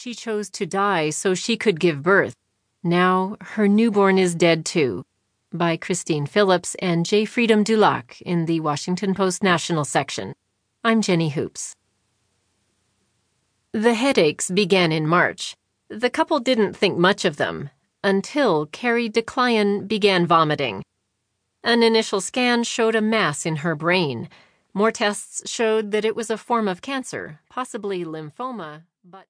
She chose to die so she could give birth. Now her newborn is dead too. By Kristine Phillips and J. Freedom du Lac in the Washington Post National section. I'm Jenny Hoops. The headaches began in March. The couple didn't think much of them until Carrie DeKlyen began vomiting. An initial scan showed a mass in her brain. More tests showed that it was a form of cancer, possibly lymphoma, but